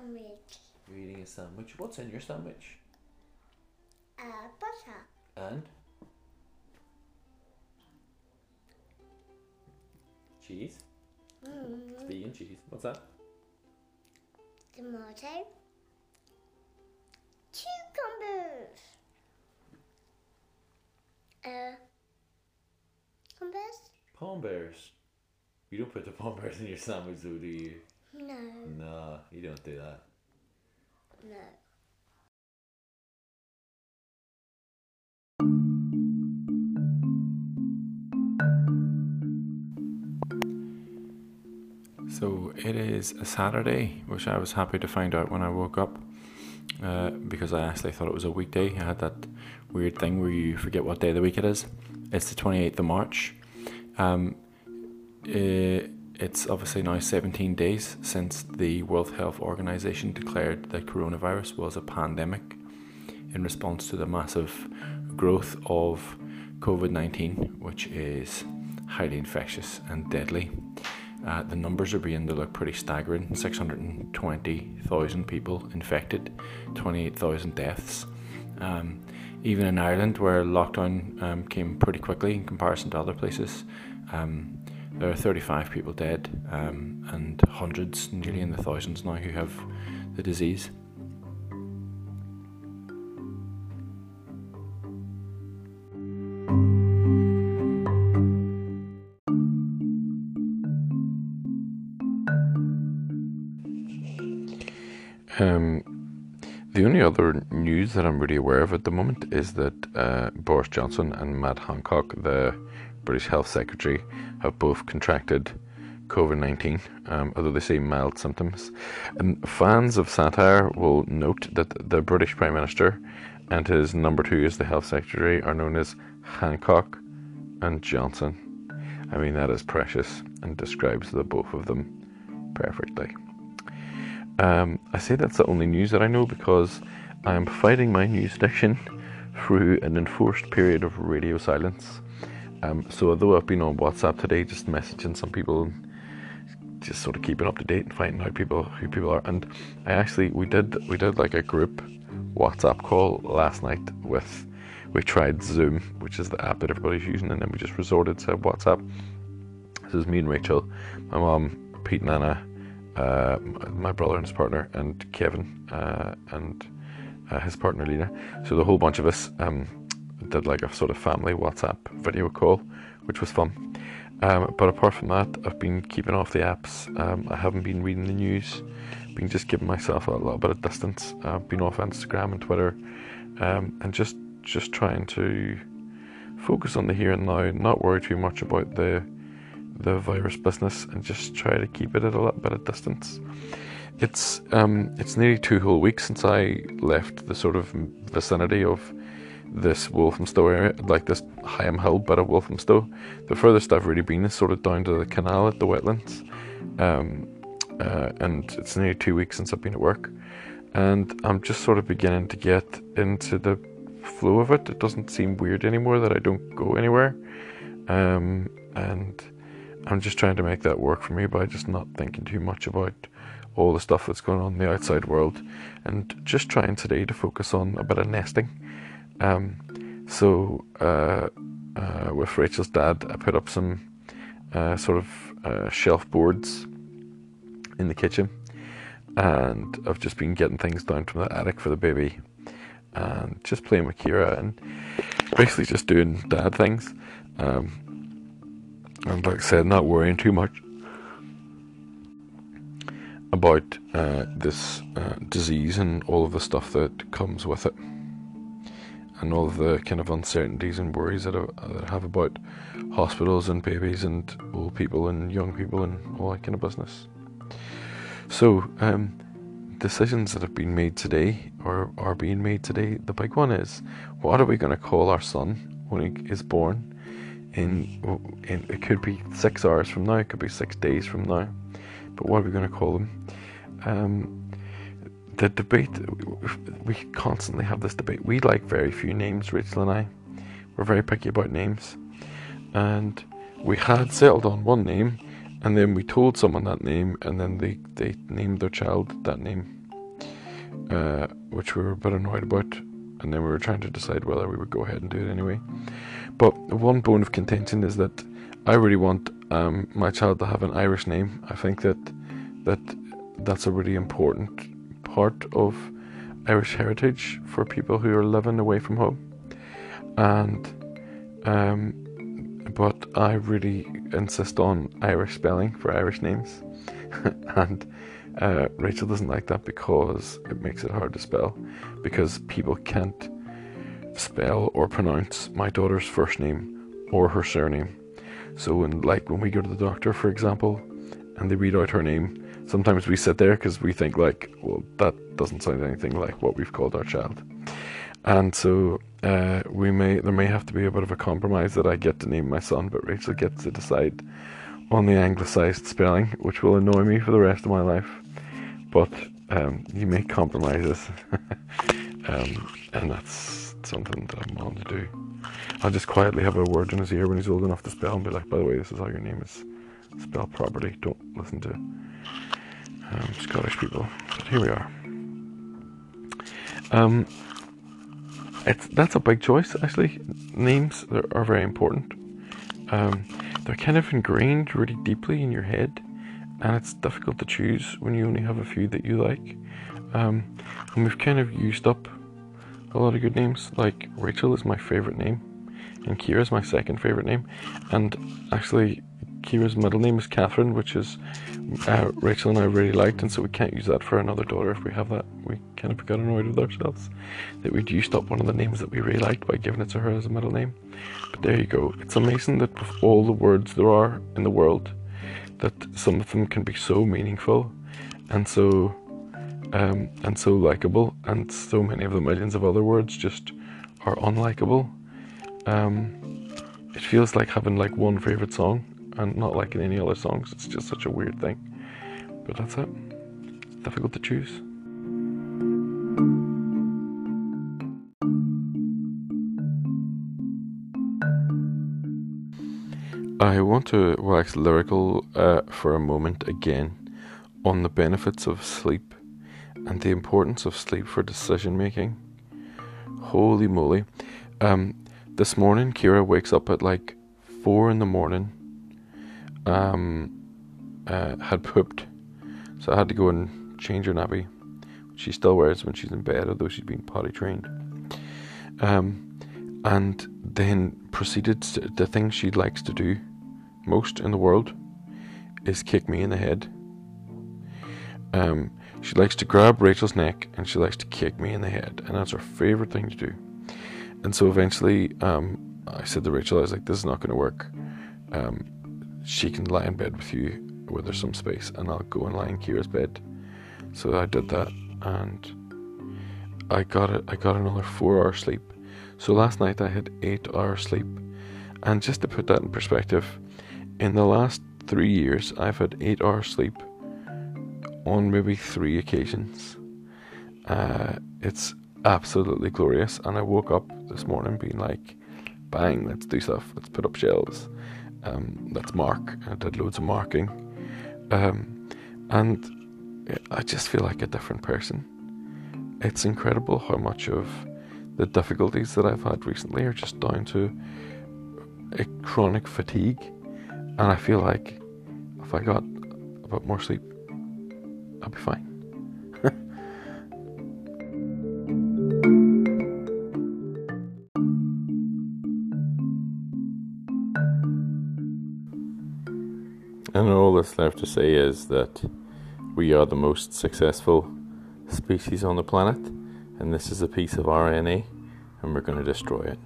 sandwich. You're eating a sandwich. What's in your sandwich? Uh, butter. And? Cheese. Mm, Vegan cheese. What's that? tomato. Cucumbers. Uh, cucumbers? Palm bears. You don't put the palm bears in your sandwich, though, do you? No, No, you don't do that. no. So it is a Saturday, which I was happy to find out when I woke up uh, because I actually thought it was a weekday. I had that weird thing where you forget what day of the week it is. It's the 28th of March. Um, eh, it's obviously now 17 days since the World Health Organization declared that coronavirus was a pandemic in response to the massive growth of COVID 19, which is highly infectious and deadly. Uh, the numbers are beginning to look pretty staggering 620,000 people infected, 28,000 deaths. Um, even in Ireland, where lockdown um, came pretty quickly in comparison to other places, um, there are 35 people dead um, and hundreds, nearly in the thousands now, who have the disease. Um, the only other news that I'm really aware of at the moment is that uh, Boris Johnson and Matt Hancock, the British Health Secretary, have both contracted COVID 19, um, although they say mild symptoms. And fans of satire will note that the British Prime Minister and his number two as the Health Secretary are known as Hancock and Johnson. I mean, that is precious and describes the both of them perfectly. Um, I say that's the only news that I know because I am fighting my news addiction through an enforced period of radio silence. Um, so although I've been on WhatsApp today, just messaging some people, just sort of keeping up to date and finding out people who people are, and I actually we did we did like a group WhatsApp call last night with we tried Zoom, which is the app that everybody's using, and then we just resorted to WhatsApp. This is me and Rachel, my mom, Pete and Anna, uh, my brother and his partner, and Kevin uh, and uh, his partner Lena. So the whole bunch of us um, did like a sort of family WhatsApp video call, which was fun. Um, but apart from that, I've been keeping off the apps. Um, I haven't been reading the news. Been just giving myself a little bit of distance. I've been off Instagram and Twitter, um, and just just trying to focus on the here and now, not worry too much about the the virus business and just try to keep it at a little bit of distance. It's um, it's nearly two whole weeks since I left the sort of vicinity of this Walthamstow area, like this Higham Hill bit of Walthamstow. The furthest I've really been is sort of down to the canal at the wetlands, um, uh, and it's nearly two weeks since I've been at work, and I'm just sort of beginning to get into the flow of it. It doesn't seem weird anymore that I don't go anywhere, um, and I'm just trying to make that work for me by just not thinking too much about all the stuff that's going on in the outside world and just trying today to focus on a bit of nesting. Um, so, uh, uh, with Rachel's dad, I put up some uh, sort of uh, shelf boards in the kitchen and I've just been getting things down from the attic for the baby and just playing with Kira and basically just doing dad things. Um, and like I said, not worrying too much about uh, this uh, disease and all of the stuff that comes with it, and all the kind of uncertainties and worries that I, that I have about hospitals and babies and old people and young people and all that kind of business. So, um, decisions that have been made today or are being made today. The big one is, what are we going to call our son when he is born? in, in it could be six hours from now, it could be six days from now. But what are we going to call him? Um, the debate we constantly have this debate. We like very few names, Rachel and I. We're very picky about names, and we had settled on one name, and then we told someone that name, and then they they named their child that name. uh, which we were a bit annoyed about, and then we were trying to decide whether we would go ahead and do it anyway. But one bone of contention is that I really want um, my child to have an Irish name. I think that that that's a really important part of Irish heritage for people who are living away from home, and um, but I really insist on Irish spelling for Irish names, and uh, Rachel doesn't like that because it makes it hard to spell, because people can't spell or pronounce my daughter's first name or her surname. So when like when we go to the doctor, for example, and they read out her name, sometimes we sit there because we think like, well, that doesn't sound anything like what we've called our child, and so uh, we may there may have to be a bit of a compromise that I get to name my son, but Rachel gets to decide on the anglicized spelling, which will annoy me for the rest of my life. But um, you make compromises, um, and that's something that I'm on to do. I'll just quietly have a word in his ear when he's old enough to spell and be like, by the way, this is how your name is spelled properly. Don't listen to um, Scottish people. But here we are. Um, it's that's a big choice actually. Names are, very important. Um, they're kind of ingrained really deeply in your head, and it's difficult to choose when you only have a few that you like. Um, and we've kind of used up a lot of good names. Like Rachel is my favorite name, and Kira is my second favorite name, and actually Kira's middle name is Catherine, which is uh, Rachel and I really liked, and so we can't use that for another daughter if we have that. We kind of got annoyed with ourselves that we'd used up one of the names that we really liked by giving it to her as a middle name. But there you go. It's amazing that with all the words there are in the world, that some of them can be so meaningful and so um, and so likable, and so many of the millions of other words just are unlikable. Um, it feels like having like one favorite song and not liking any other songs. It's just such a weird thing. But that's it. It's difficult to choose. I want to wax lyrical uh, for a moment again on the benefits of sleep and the importance of sleep for decision making. Holy moly. Um, this morning, Kira wakes up at like four in the morning um, uh, had pooped, so I had to go and change her nappy. which She still wears when she's in bed, although she's been potty trained. Um, and then proceeded to, the thing she likes to do most in the world is kick me in the head. Um, she likes to grab Rachel's neck and she likes to kick me in the head, and that's her favorite thing to do. And so eventually, um, I said to Rachel, I was like, "This is not going to work. Um, she can lie in bed with you where there's some space, and I'll go and lie in Kira's bed. So I did that, and I got it. I got another four hours sleep. So last night I had eight hours sleep, and just to put that in perspective, in the last three years I've had eight hours sleep on maybe three occasions. Uh, it's absolutely glorious, and I woke up this morning being like, "Bang! Let's do stuff. Let's put up shelves." Um, that's mark. I did loads of marking. Um, and I just feel like a different person. It's incredible how much of the difficulties that I've had recently are just down to a chronic fatigue. And I feel like if I got a bit more sleep, I'll be fine. And all that's left to say is that we are the most successful species on the planet, and this is a piece of RNA, and we're going to destroy it.